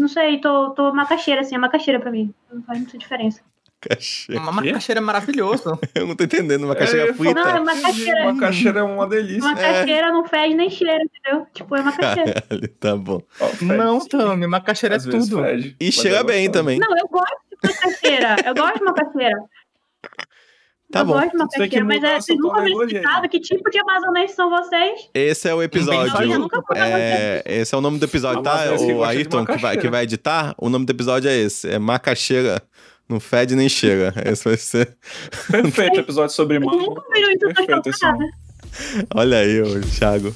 não sei, tô, tô macaxeira, assim, é macaxeira pra mim. Não faz muita diferença. Macaxeira. Uma macaxeira é maravilhoso. Eu não tô entendendo. Macaxeira É, frita. Não, é macaxeira. Macaxeira é uma delícia. Macaxeira não fede nem cheira, entendeu? Tipo, é macaxeira. Caralho, tá bom. Fede, Não. Tami, macaxeira é Às vezes tudo. fede, E cheira é bem também. Não, eu gosto de macaxeira. Eu gosto de macaxeira. Tá eu bom. gosto de macaxeira, mas é, vocês nunca me explicaram que tipo de amazonense são vocês. Esse é o episódio. É, esse é o nome do episódio, tá? Amazonense que O Ayrton que vai, que vai editar, o nome do episódio é esse. É Macaxeira. Não fede nem cheira. Esse vai ser. Perfeito, episódio sobre mambo. nunca viram isso, Perfeito nome. Olha aí, ô, Thiago.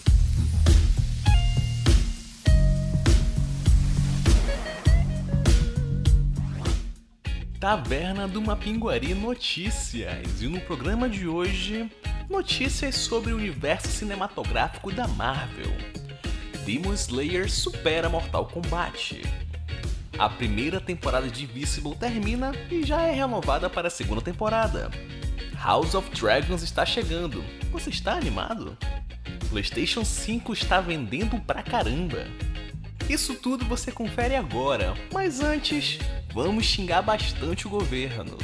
Taverna do Mapinguari Notícias. E no programa de hoje, notícias sobre o universo cinematográfico da Marvel. Demon Slayer supera Mortal Kombat. A primeira temporada de Invisible termina e já é renovada para a segunda temporada. House of Dragons está chegando. Você está animado? PlayStation 5 está vendendo pra caramba. Isso tudo você confere agora, mas antes, vamos xingar bastante o governo.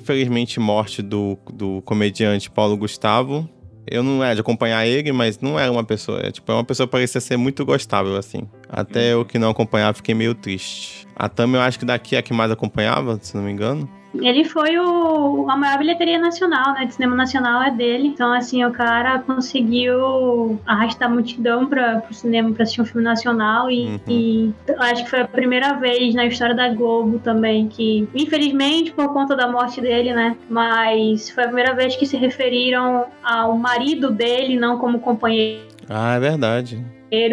Infelizmente, morte do, do comediante Paulo Gustavo. Eu não era de acompanhar ele, mas não era uma pessoa. É, tipo, é uma pessoa que parecia ser muito gostável, assim. Até eu que não acompanhava, fiquei meio triste. A Tami, eu acho que daqui é a que mais acompanhava, se não me engano. Ele foi o, a maior bilheteria nacional, né? De cinema nacional é dele. Então, assim, o cara conseguiu arrastar a multidão para pro cinema para assistir um filme nacional. E, Uhum. e acho que foi a primeira vez na história da Globo também que, infelizmente, por conta da morte dele, né? Mas foi a primeira vez que se referiram ao marido dele, não como companheiro. Ah, é verdade.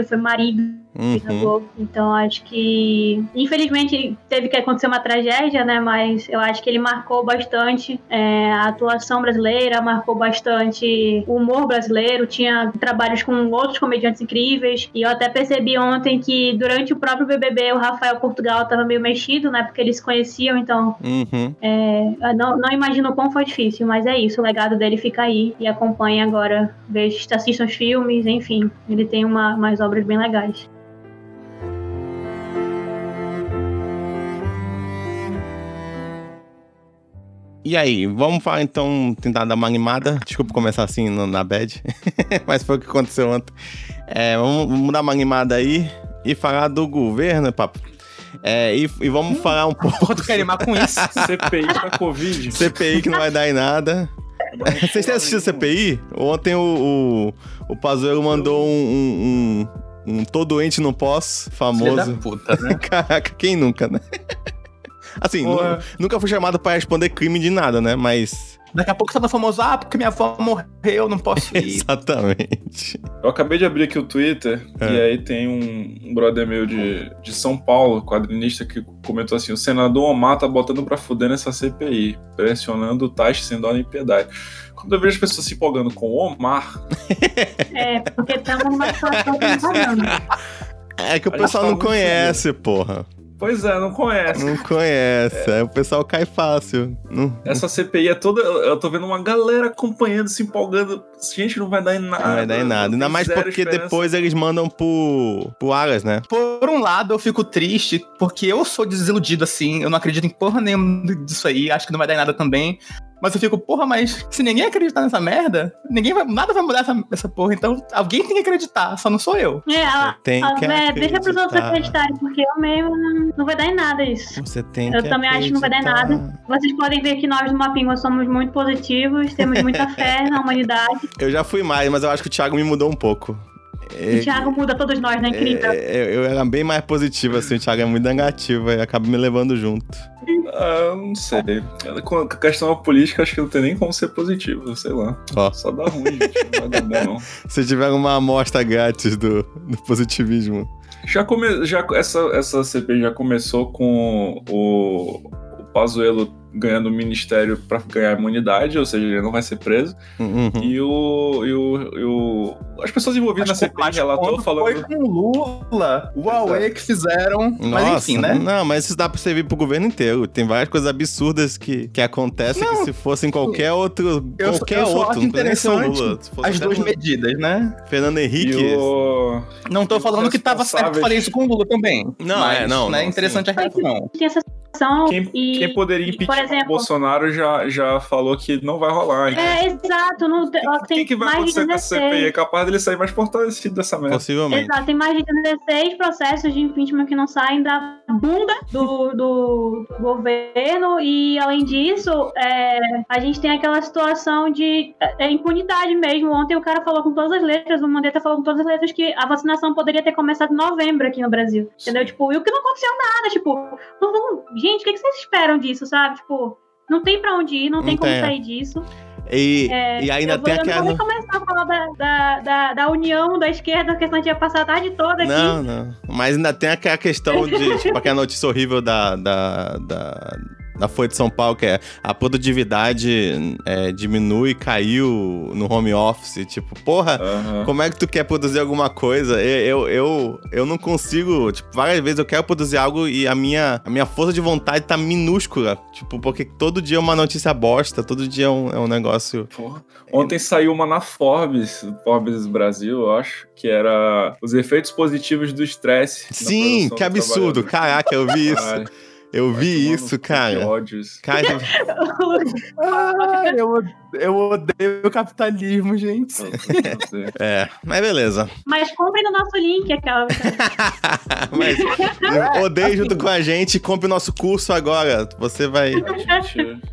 Foi marido na Uhum. Globo. Então acho que infelizmente teve que acontecer uma tragédia, né? Mas eu acho que ele marcou bastante é, a atuação brasileira, marcou bastante o humor brasileiro. Tinha trabalhos com outros comediantes incríveis. E eu até percebi ontem que durante o próprio BBB o Rafael Portugal estava meio mexido, né? Porque eles se conheciam, então Uhum. é, não, não imagino o quão foi difícil, mas é isso. O legado dele fica aí e acompanha agora. Veja, assistam os filmes, enfim. Ele tem uma, umas obras bem legais. E aí, vamos falar então, tentar dar uma animada. Desculpa começar assim no- na bad, mas foi o que aconteceu ontem. É, vamos, vamos dar uma animada aí e falar do governo, papo. É, e, e vamos falar um pouco tu quer animar com isso? CPI da Covid. CPI que não vai dar em nada. Vocês têm assistido CPI? Ontem o, o, o Pazuello mandou um, um, um, um Tô Doente Não Posso, Filha da famoso. puta, né? Caraca, quem nunca, né? Assim, nu- Porra. nunca fui chamado pra responder crime de nada, né? Mas. Daqui a pouco você tá famoso, ah, porque minha avó morreu, não posso ir. Exatamente. Eu acabei de abrir aqui o Twitter É. e aí tem um, um brother meu de, de São Paulo, quadrinista, que comentou assim: o senador Omar tá botando pra fuder nessa CPI, pressionando o Taish sem dó nem piedade. Quando eu vejo as pessoas se empolgando com o Omar, É, porque estamos numa situação que não tá. É que o pessoal tá não conhece, porra. Pois é, não conhece. Não conhece. Aí o pessoal cai fácil. Não, Essa CPI é toda. Eu tô vendo uma galera acompanhando, se empolgando. Gente, não vai dar em nada. não vai dar em nada. Ainda mais porque esperança. depois eles mandam pro, pro Aras, né? Por um lado, eu fico triste, porque eu sou desiludido assim, eu não acredito em porra nenhuma disso aí, acho que não vai dar em nada também. Mas eu fico, porra, mas se ninguém acreditar nessa merda, ninguém vai, nada vai mudar essa, essa porra. Então alguém tem que acreditar, só não sou eu. É, a, Tem a, que é, deixa pros outros acreditar. acreditarem, porque eu mesmo não, não vai dar em nada isso. Você tem Eu que também acho que não vai dar em nada. acreditar. Vocês podem ver que nós do Mapingua somos muito positivos, temos muita fé na humanidade. Eu já fui mais, mas eu acho que o Thiago me mudou um pouco. O Thiago muda todos nós, né? Incrível. É, eu, eu era bem mais positivo, assim, o Thiago é muito negativo, aí acaba me levando junto. Ah, eu não sei. Com a questão política, acho que não tem nem como ser positivo, sei lá. Ó. Só dá ruim, gente. Não vai dar bom, não. Se tiver uma amostra grátis do, do positivismo. Já come... já, essa, essa CPI já começou com o, o Pazuello ganhando o ministério pra ganhar imunidade, ou seja, ele não vai ser preso. Uhum. E o, e o, e o- As pessoas envolvidas na Acho que CPI quando falando. Foi com Lula, o Huawei que fizeram. mas Nossa, enfim, né? Não, mas isso dá pra servir pro governo inteiro. Tem várias coisas absurdas que, que acontecem que se fossem qualquer outro. Eu só- qualquer eu só outro, não interessante Lula. As duas o medidas, né? Fernando Henrique. E o... Não tô falando que tava certo Responsáveis. fazer isso com o Lula também. Não, mas, é, não, Né, não, interessante a reação. Situação Quem, e... quem poderia e, impeachment por exemplo- o Bolsonaro já, já falou que não vai rolar. Então, É, exato. Não, o que, ó, que, tem que vai mais de acontecer com essa 16. CPI? É capaz dele sair mais fortalecido dessa merda. Possivelmente. Exato, tem mais de 16 processos de impeachment que não saem da bunda do, do, do governo e, além disso, é, a gente tem aquela situação de é, impunidade mesmo. Ontem o cara falou com todas as letras, o Mandetta falou com todas as letras que a vacinação poderia ter começado em novembro aqui no Brasil, entendeu? Tipo, e o que não aconteceu nada, tipo, não, não- gente, o que, que vocês esperam disso, sabe? Tipo, não tem pra onde ir, não, Não tem como tem, é. sair disso. E, É, e ainda vou, tem eu não vou aquela. começar a falar da, da, da, da união da esquerda, porque senão a gente ia passar a tarde toda aqui. Não, não. Mas ainda tem aquela questão de, tipo, aquela notícia horrível da, da, da, da Folha de São Paulo, que é a produtividade é, diminui, caiu no home office. Tipo, porra, Aham. como é que tu quer produzir alguma coisa? Eu, eu, eu, eu não consigo, tipo, várias vezes eu quero produzir algo e a minha, a minha força de vontade tá minúscula. Tipo, porque todo dia é uma notícia bosta, todo dia é um, é um negócio. Porra. Ontem saiu uma na Forbes, Forbes Brasil, eu acho, que era os efeitos positivos do estresse. Sim, que do absurdo. Caraca, eu vi isso. Eu vai vi isso, cara. ódio isso. Cara, Ah, eu, eu odeio o capitalismo, gente. É, mas beleza. Mas compre no nosso link aquela. Mas odeie junto com a gente, compre o nosso curso agora. Você vai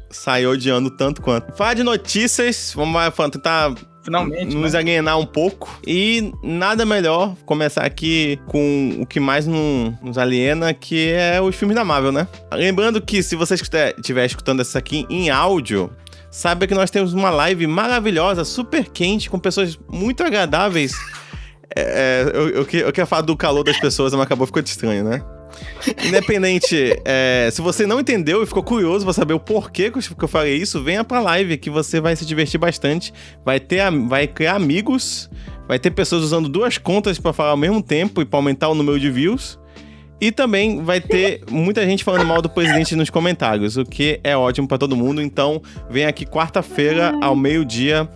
sair odiando tanto quanto. Falar de notícias, vamos lá, tentar Finalmente. nos né? alienar um pouco. E nada melhor começar aqui com o que mais no- nos aliena, que é os filmes da Marvel, né? Lembrando que se você estiver escutando isso aqui em áudio, saiba que nós temos uma live maravilhosa, super quente, com pessoas muito agradáveis. É, é, eu, eu, eu queria falar do calor das pessoas, mas acabou ficando estranho, né? Independente, é, se você não entendeu e ficou curioso pra saber o porquê que eu falei isso, venha pra live que você vai se divertir bastante. Vai ter, vai criar amigos, vai ter pessoas usando duas contas pra falar ao mesmo tempo e pra aumentar o número de views. E também vai ter muita gente falando mal do presidente nos comentários, o que é ótimo pra todo mundo. Então, vem aqui quarta-feira ao meio-dia.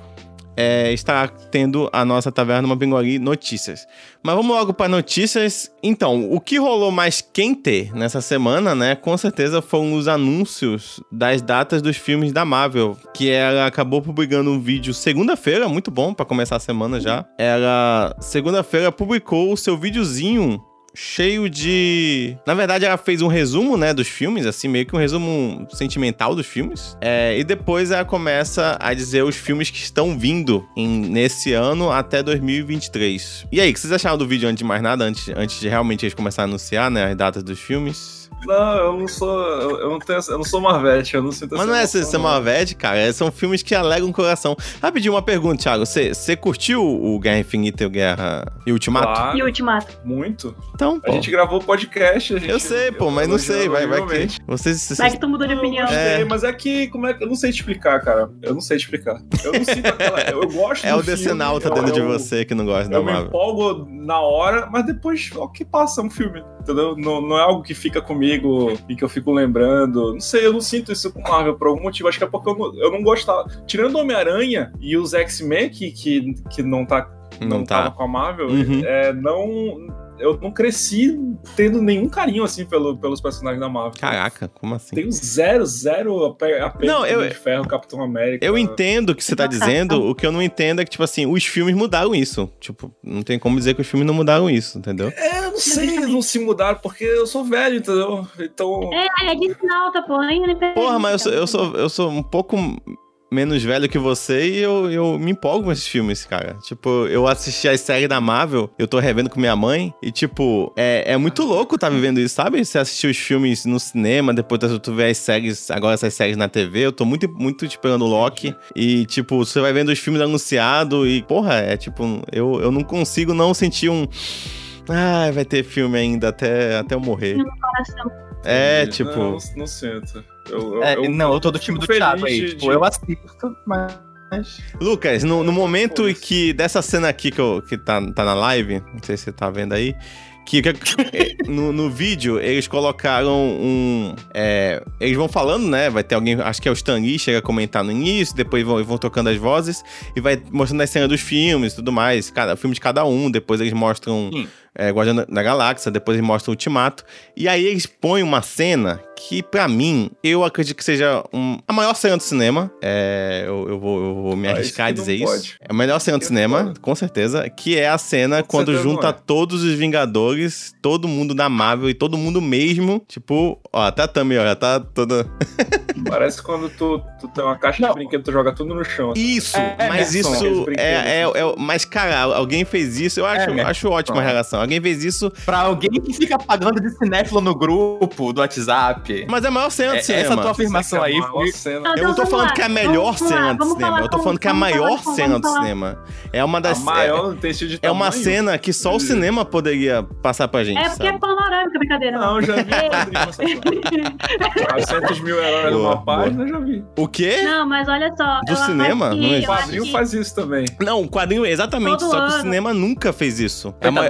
É, estará tendo a nossa Taverna Mapinguari Notícias. Mas vamos logo para notícias. Então, o que rolou mais quente nessa semana, né? Com certeza foram os anúncios das datas dos filmes da Marvel. Que ela acabou publicando um vídeo segunda-feira, muito bom para começar a semana já. Ela, segunda-feira, publicou o seu videozinho cheio de. Na verdade, ela fez um resumo, né, dos filmes, assim, meio que um resumo sentimental dos filmes. É, e depois ela começa a dizer os filmes que estão vindo em- nesse ano até 2023. E aí, o que vocês acharam do vídeo antes de mais nada, antes, antes de realmente eles começarem a anunciar, né, as datas dos filmes? Não, eu não sou. Eu não tenho. Eu não sou Marvete, eu não sinto Mas não é ser. Marvete, cara. é- São filmes que alegram o coração. Rapidinho, uma pergunta, Thiago. Você você curtiu o Guerra Infinita e o Guerra e Ultimato? Claro, E o Ultimato. muito. Então, A pô. gente gravou podcast. A gente, Eu sei, pô, mas não sei. Vai, vai que. Vocês, vocês- Vai que tu mudou de opinião. Gostei, É. mas é que, como é que. Eu não sei te explicar, cara. Eu não sei te explicar. Eu não sinto aquela. Eu, eu gosto É do o filme, decenalta eu- dentro de você que não gosta da Eu me Marvel. empolgo na hora, mas depois, o que passa um filme, entendeu? Não, não é algo que fica comigo e que eu fico lembrando. Não sei, eu não sinto isso com Marvel por algum motivo. Acho que é porque eu não, eu não gostava. Tirando o Homem-Aranha e os X-Men, que, que, que não tá Não, não, tá. tava com a Marvel, Uhum. é, não. Eu não cresci tendo nenhum carinho, assim, pelo, pelos personagens da Marvel. Caraca, como assim? Tenho zero, zero ape- apego Não, eu- Homem de Ferro, Capitão América. Eu entendo o que você tá dizendo, o que eu não entendo é que, tipo assim, os filmes mudaram isso. Tipo, não tem como dizer que os filmes não mudaram isso, entendeu? É, eu não sei, não se mudaram, porque eu sou velho, entendeu? Então. É, é de pô. Nem, nem Porra, mas eu sou, eu sou, eu sou um pouco menos velho que você e eu, eu me empolgo com esses filmes, cara. Tipo, eu assisti as séries da Marvel, eu tô revendo com minha mãe, e tipo, é, é muito louco tá vivendo isso, sabe? Você assistir os filmes no cinema, depois tu vê as séries, agora essas séries na TV, eu tô muito, muito esperando o Loki, e tipo, você vai vendo os filmes anunciados, e porra, é tipo, eu, eu não consigo não sentir um. Ah, vai ter filme ainda até, até eu morrer. coração. É, tipo. Não, não sinto. Eu, É, eu- não, eu tô do time do feliz Thiago aí. Tipo, de- eu assisto, mas. Lucas, no, no momento em que dessa cena aqui que, eu, que tá, tá na live, não sei se você tá vendo aí, que, que- é, no, no vídeo eles colocaram um. é, eles vão falando, né? Vai ter alguém, acho que é o Stan Lee, chega a comentar no início, depois vão, vão tocando as vozes e vai mostrando a cena dos filmes e tudo mais. Cada, o filme de cada um, depois eles mostram Sim. É, Guardião da- Galáxia, depois eles mostram Ultimato. E aí eles põem uma cena que, pra mim, eu acredito que seja um- a maior cena do cinema. É, eu, eu vou, eu vou me Ah, arriscar a que não dizer isso. pode. É a melhor cena do Isso cinema, pode. com certeza. Que é a cena Com quando junta é. todos os Vingadores, todo mundo da Marvel e todo mundo mesmo. Tipo, ó, até a Tami, ó, já tá toda. Parece quando tu, tu tem uma caixa Não. de brinquedo, tu joga tudo no chão. Isso, É, é, mas isso Aqueles é, é, brinquedos. é- Mas, cara, alguém fez isso. Eu acho, É, acho ótima a relação. Alguém fez isso, Pra alguém que fica pagando de cinéfilo no grupo do WhatsApp. mas é a maior cena É, do cinema. essa tua afirmação aí é a maior foi. cena. Não, Eu não tô falando lá. que é a melhor Vamos lá, cena do vamos cinema. falar Eu tô falando que é a maior cena do cinema. É uma A das. maior não tem sido de É uma cena que só o cinema poderia passar pra gente. É porque é panorâmica, brincadeira. Não, eu já vi quadrinho essa porra. 400 mil heróis numa página, eu já vi. O quê? Não, mas olha só. Do acho cinema? que- Não existe. O acho quadrinho que- faz isso também. Não, o quadrinho, exatamente. Todo só que o cinema nunca fez isso. É uma-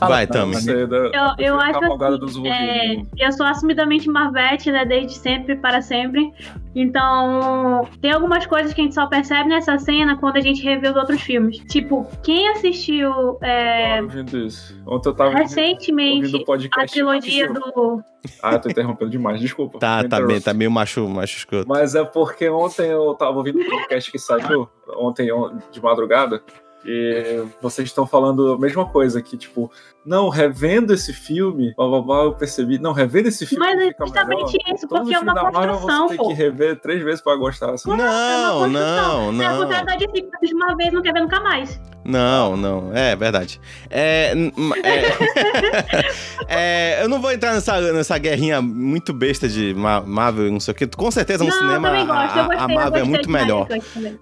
Vai, Tami. É Eu, eu acho assim, dos é, eu sou assumidamente Marvete, né, desde sempre para sempre. Então, tem algumas coisas que a gente só percebe nessa cena quando a gente revê os outros filmes. Tipo, quem assistiu é, eu tava ouvindo recentemente a trilogia do. Ah, eu tô interrompendo demais, desculpa. Tá, tá, bem, tá meio macho, macho escroto. Mas é porque ontem eu tava ouvindo um podcast que saiu, ontem on- de madrugada, e vocês estão falando a mesma coisa, que tipo, não, revendo esse filme, blá, blá, blá, eu percebi, não, revendo esse filme Mas é justamente melhor. isso, porque é uma da Marvel construção, você tem pô. que rever três vezes pra gostar. Assim. Não, É não, construção. É não. contrário da DC, que assiste uma vez não quer ver nunca mais. Não, não, é verdade. É, é- é, eu não vou entrar nessa, nessa guerrinha muito besta de Ma- Marvel e não sei o que. Com certeza no não, cinema eu também gosto, eu a, gostei, a eu Marvel é muito de melhor.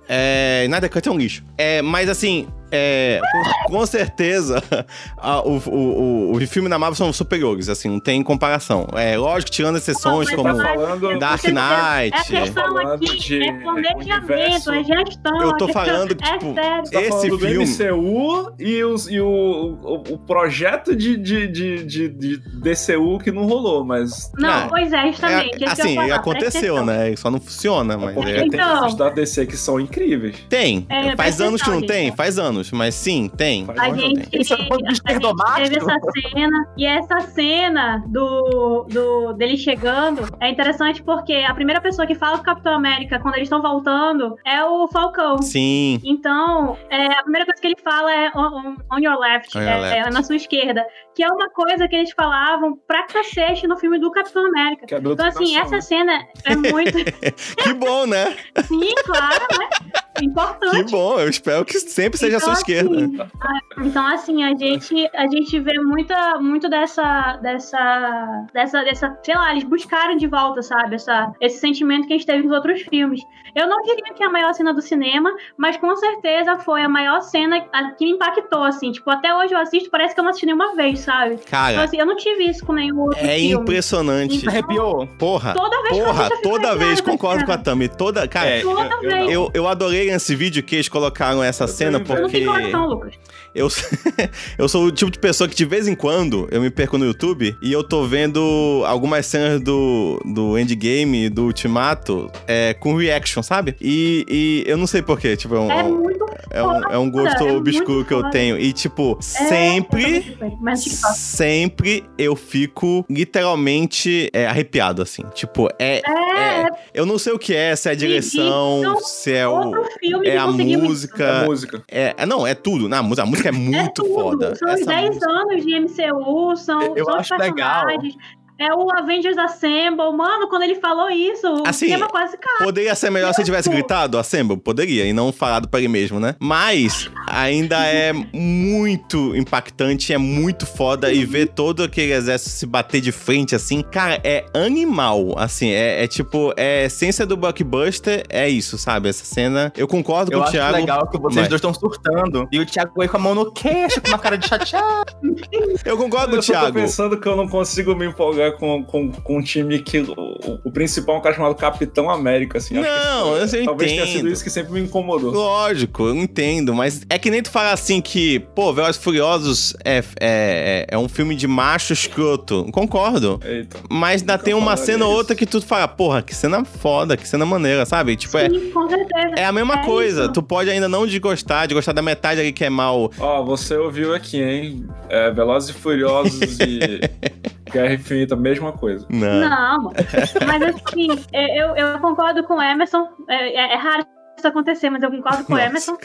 É, Snyder Cut é um lixo. É, mas assim, é, com, com certeza a- o, o, o, o filme da Marvel são superiores, assim, não tem comparação. É lógico, tirando exceções mas como. Tá falando- Dark certeza, Knight. É questão Falando aqui, de é planejamento, é gestão. Eu é tô questão- falando, é tipo, sério. Tá Esse falando filme- do MCU e, os, e o, o, o projeto de, de, de, de, de DCU que não rolou, mas. Não, Ah, pois é, justamente. É, eu assim, falar, aconteceu, né? Só não funciona, mas. Porque é- tem Então- filmes da DC que são incríveis. Tem. É, faz anos que não atenção, tem? gente. Faz anos, mas sim, tem. A gente, tem. Isso é um a gente teve essa cena, e essa cena do, do dele chegando é interessante porque a primeira pessoa que fala com o Capitão América quando eles estão voltando é o Falcão. Sim. Então, é, a primeira coisa que ele fala é on, on your left, On your é, left. é na sua esquerda, que é uma coisa que eles falavam pra cacete no filme do Capitão América. Que é Então, assim, essa cena é muito. Que bom, né? Sim, claro, né? Importante. Que bom. Eu espero que sempre seja a sua Então, esquerda. assim, a- Então, assim, a gente, a gente vê muita, muito dessa, dessa, dessa, dessa, sei lá, eles buscaram de volta, sabe, essa, esse sentimento que a gente teve nos outros filmes. Eu não diria que é a maior cena do cinema, mas com certeza foi a maior cena que me impactou, assim. Tipo, até hoje eu assisto, parece que eu não assisti nenhuma vez, sabe? Então, Cara, assim, eu não tive isso com nenhum outro é filme. impressionante. Você arrepiou? Porra. Toda vez que eu Porra, toda vez concordo com a. Tami. Toda. Cara, É, Toda eu- vez. eu, eu adorei esse vídeo que eles colocaram essa cena não porque. coração, Lucas. Eu, eu sou o tipo de pessoa que de vez em quando eu me perco no YouTube e eu tô vendo algumas cenas do, do Endgame, do Ultimato, é, com reaction, sabe? E, e eu não sei porquê, tipo, é um, É muito é um, é um gosto é obscuro que eu tenho. E, tipo, É, sempre. TikTok. Sempre eu fico literalmente é, arrepiado, assim. Tipo, é, É, é- Eu não sei o que é, se é a direção, se é o. outro filme É que a isso. É música. música. É, é- não, é tudo. Não, a música, música é muito é tudo. foda. São Essa 10 música- anos de MCU, são, Eu são acho legal. É o Avengers Assemble. Mano, quando ele falou isso, o Assim, cinema quase caiu. Poderia ser melhor se ele tivesse Pô. gritado Assemble? Poderia, e não falado pra ele mesmo, né? Mas ainda é muito impactante, é muito foda. E ver todo aquele exército se bater de frente, assim, cara, é animal. Assim, é, é tipo, é a essência do blockbuster, é isso, sabe? Essa cena. Eu concordo Eu com o acho Thiago. legal que vocês Vai. dois estão surtando. E o Thiago aí com a mão no queixo, com uma cara de chateado. Eu concordo com Eu o só tô Thiago. pensando que eu não consigo me empolgar é com, com, com um time que o, o principal é um cara chamado Capitão América, assim. Acho que Não, eu sei, Talvez tenha sido entendo. isso que sempre me incomodou. Lógico, eu entendo, mas é que nem tu fala assim que, pô, Velozes e Furiosos é, é, é um filme de macho escroto. Concordo. Eita. Mas ainda tem uma cena ou outra que tu fala, porra, que cena foda, que cena maneira, sabe? Tipo, é, Sim, com certeza. é a mesma É coisa. isso. Tu pode ainda não desgostar, de gostar da metade ali que é mal. Ó, você ouviu aqui, hein? É, Velozes e Furiosos e Guerra Infinita, mesma coisa. Não. Não, mas assim, eu, eu concordo com o Emerson. É, é- é raro isso acontecer, mas eu concordo com o Emerson.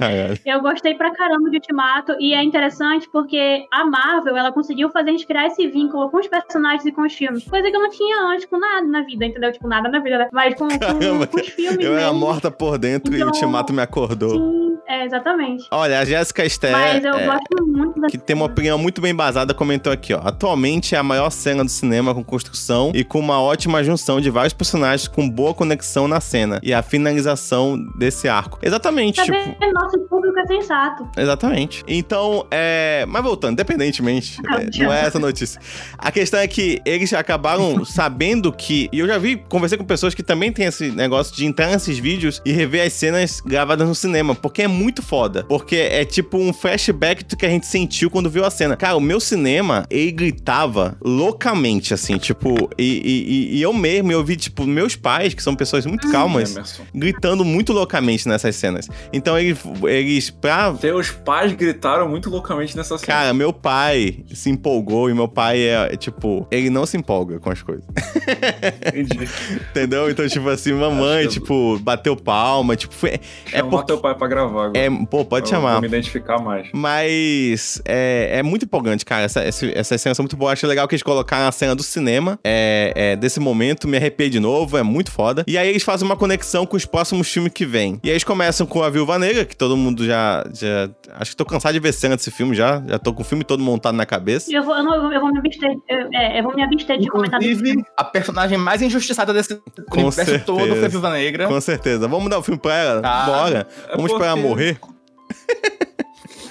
É, eu gostei pra caramba de Ultimato e é interessante porque a Marvel ela conseguiu fazer a gente criar esse vínculo com os personagens e com os filmes. Coisa que eu não tinha antes com nada na vida, entendeu? Tipo, nada na vida, né? Mas com, com- Caramba, com os filmes. Eu era mesmo. morta por dentro e o Então, Ultimato me acordou. Sim, é, exatamente. Olha, a Jéssica Esther, Mas eu é, gosto muito da que tem uma opinião muito bem embasada, comentou aqui, ó. Atualmente é a maior cena do cinema com construção e com uma ótima junção de vários personagens com boa conexão na cena. E a finalização desse arco. Exatamente, tipo. Saber nosso público é sensato. Exatamente. Então, é. Mas voltando, independentemente, é, não é essa notícia. A questão é que eles acabaram sabendo que. E eu já vi, conversei com pessoas que também têm esse negócio de entrar nesses vídeos e rever as cenas gravadas no cinema. Porque é muito foda. Porque é tipo um flashback do que a gente sentiu quando viu a cena. Cara, o meu cinema, ele gritava loucamente, assim, tipo. E, e- e- eu mesmo, eu vi, tipo, meus pais, que são pessoas muito calmas, Emerson. gritando muito loucamente nessas cenas. Então, eles, eles pra Teus pais gritaram muito loucamente nessa cena. Cara, meu pai se empolgou e meu pai é, é, tipo, ele não se empolga com as coisas. Entendi. Entendeu? Então, tipo assim, mamãe, tipo, bateu palma, tipo, foi. É porque. teu pai pra gravar agora. É, pô, pode Eu chamar. Vou me identificar mais. Mas é, é muito empolgante, cara. Essa, essa, essas cenas são muito boas. Acho legal que eles colocaram a cena do cinema é, é, desse momento. Me arrepiei de novo, é muito foda. E aí eles fazem uma conexão com os próximos filmes que vêm. E aí eles começam com a Viúva Negra, que todo mundo já. já acho que tô cansado de ver cena desse filme já. Já tô com o filme todo montado na cabeça. Eu vou, eu, não- eu vou me abster, eu, é, eu vou me abster de comentar desse Inclusive, a personagem mais injustiçada desse Com universo certeza. todo foi a Viúva Negra. Com certeza. Vamos dar o filme pra ela? Tá. Bora. É Vamos esperar porque- morrer.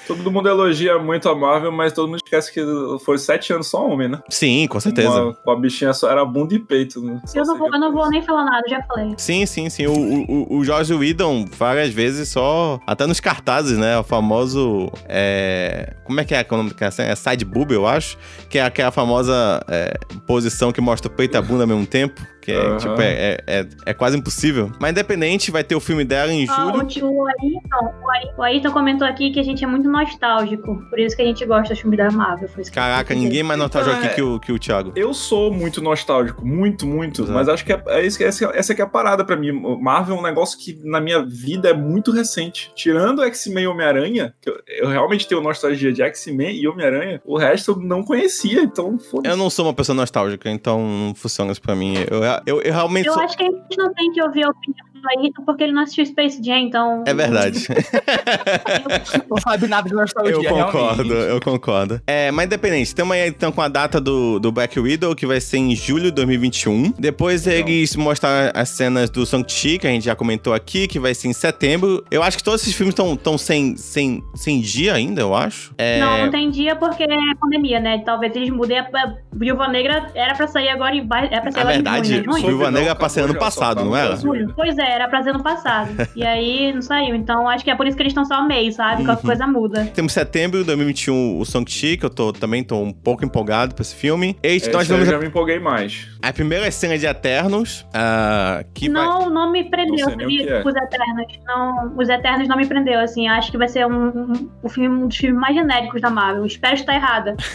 Todo mundo elogia muito a Marvel, mas todo mundo esquece que foi sete anos só homem, né? Sim, com certeza. Uma, com a bichinha só era bunda e peito. Né? Eu não, vou, que eu não vou nem falar nada, já falei. Sim, sim, sim. O, o, o Jorge Whedon, várias vezes, só. Até nos cartazes, né? O famoso. É, como é que é o nome daquela cena? É side boob, eu acho. Que é aquela famosa é, posição que mostra o peito e a bunda ao mesmo tempo. Que é, Aham. tipo, é, é, é, é quase impossível. Mas independente, vai ter o filme dela em Ó, julho. o, tio- o, Ayrton, o, Ay- o Ayrton comentou aqui que a gente é muito nostálgico. Por isso que a gente gosta dos filmes da Marvel. Caraca, ninguém mais nostálgico Então, aqui que o, que o Thiago. Eu sou muito nostálgico, muito, muito. Exato. Mas acho que é, é isso que- essa, essa que é a parada pra mim. Marvel é um negócio que na minha vida é muito recente. Tirando X-Men e Homem-Aranha, que eu, eu realmente tenho nostalgia de X-Men e Homem-Aranha, o resto eu não conhecia, então foda Eu não sou uma pessoa nostálgica, então não funciona isso pra mim. Eu, eu, eu realmente Eu sou. acho que a gente não tem que ouvir a opinião do Ayrton porque ele não assistiu Space Jam, então. É verdade. Não sabe nada de nostalgia, Eu concordo, realmente. eu concordo. É, mas independente, estamos aí então com a data do, do Black Widow, que vai ser em julho de 2021. Depois Legal. eles mostraram as cenas do Shang-Chi, que a gente já comentou aqui, que vai ser em setembro. Eu acho que todos esses filmes estão sem, sem, sem dia ainda, eu acho. É, Não, não tem dia porque é pandemia, né? Talvez eles mudem. A Viúva Negra era pra sair agora em vai- era pra sair Na agora em verdade, junho, né? Viúva Negra acabou passei ano passado, não era? Pois é, era pra ser ano passado. e aí não saiu. Então acho que é por isso que eles estão só mês, sabe? Uhum. Qualquer coisa muda. Temos setembro de 2021 o Shang-Chi, que eu tô, também tô um pouco empolgado pra esse filme. E Esse nós eu vamos já me empolguei mais. a primeira cena de Eternos, ah, que vai... não, não me prendeu, Não sabia? é. Os Eternos. Não, os Eternos não me prendeu, assim. Acho que vai ser um, um, um filme, um dos filmes mais genéricos da Marvel. Espero estar errada.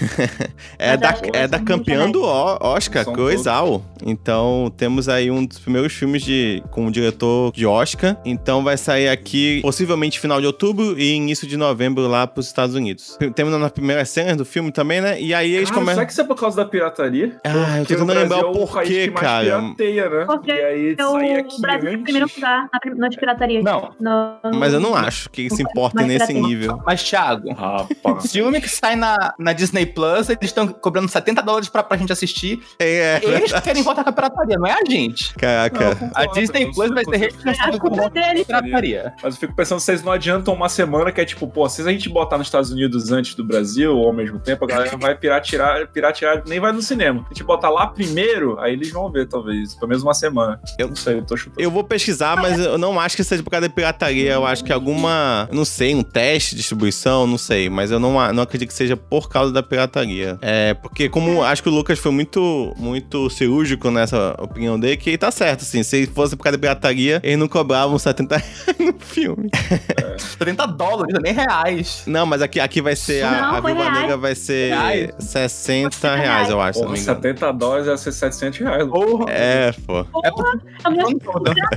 É da, é da campeã do O- Oscar, Coisal. Então, temos aí um dos primeiros filmes de, com o diretor de Oscar. Então, vai sair aqui possivelmente final de outubro e início de novembro lá pros Estados Unidos. Temos nas primeiras cenas do filme também, né? E aí eles Cara, começam... será que isso é por causa da pirataria? Ah, eu tô tentando lembrar o é o porquê, que mais cara. pirateia, né? Porque e aí Eu, o aqui Brasil é o primeiro lugar na, prim- na pirataria. Não, No- Mas eu não acho que se importe Mas nesse pirateia. nível. mas Thiago, Rapaz. filme que sai na, na Disney Plus, eles estão cobrando 70 dólares pra, pra gente assistir. É, Eles que querem voltar com a pirataria, não é a gente. caraca. A Disney Plus vai ser responsável A culpa dele. trataria. Mas eu fico pensando, vocês não adiantam uma semana que é tipo, pô, se a gente botar nos Estados Unidos antes do Brasil, ou ao mesmo tempo, a galera vai piratear, piratear nem vai no cinema. A gente botar lá primeiro, aí eles vão ver, talvez. Pelo menos uma semana. Eu não sei, eu tô chutando. Eu vou pesquisar, mas eu não acho que seja por causa da pirataria. Eu acho que alguma, não sei, um teste de distribuição, não sei. Mas eu não, não acredito que seja por causa da pirataria. É, porque como acho que o Lucas foi muito, muito cirúrgico nessa opinião dele, que tá certo, assim. Se fosse por causa da pirataria, eles não cobravam 70 reais no filme. 70 dólares, nem reais. Não, mas aqui, aqui vai ser, a, Não, a Viúva. Negra vai ser Reais. 60 reais, eu acho, se não Porra, me engano. 70 dólares ia ser 700 reais. Porra. É, pô. É, por, Eu ia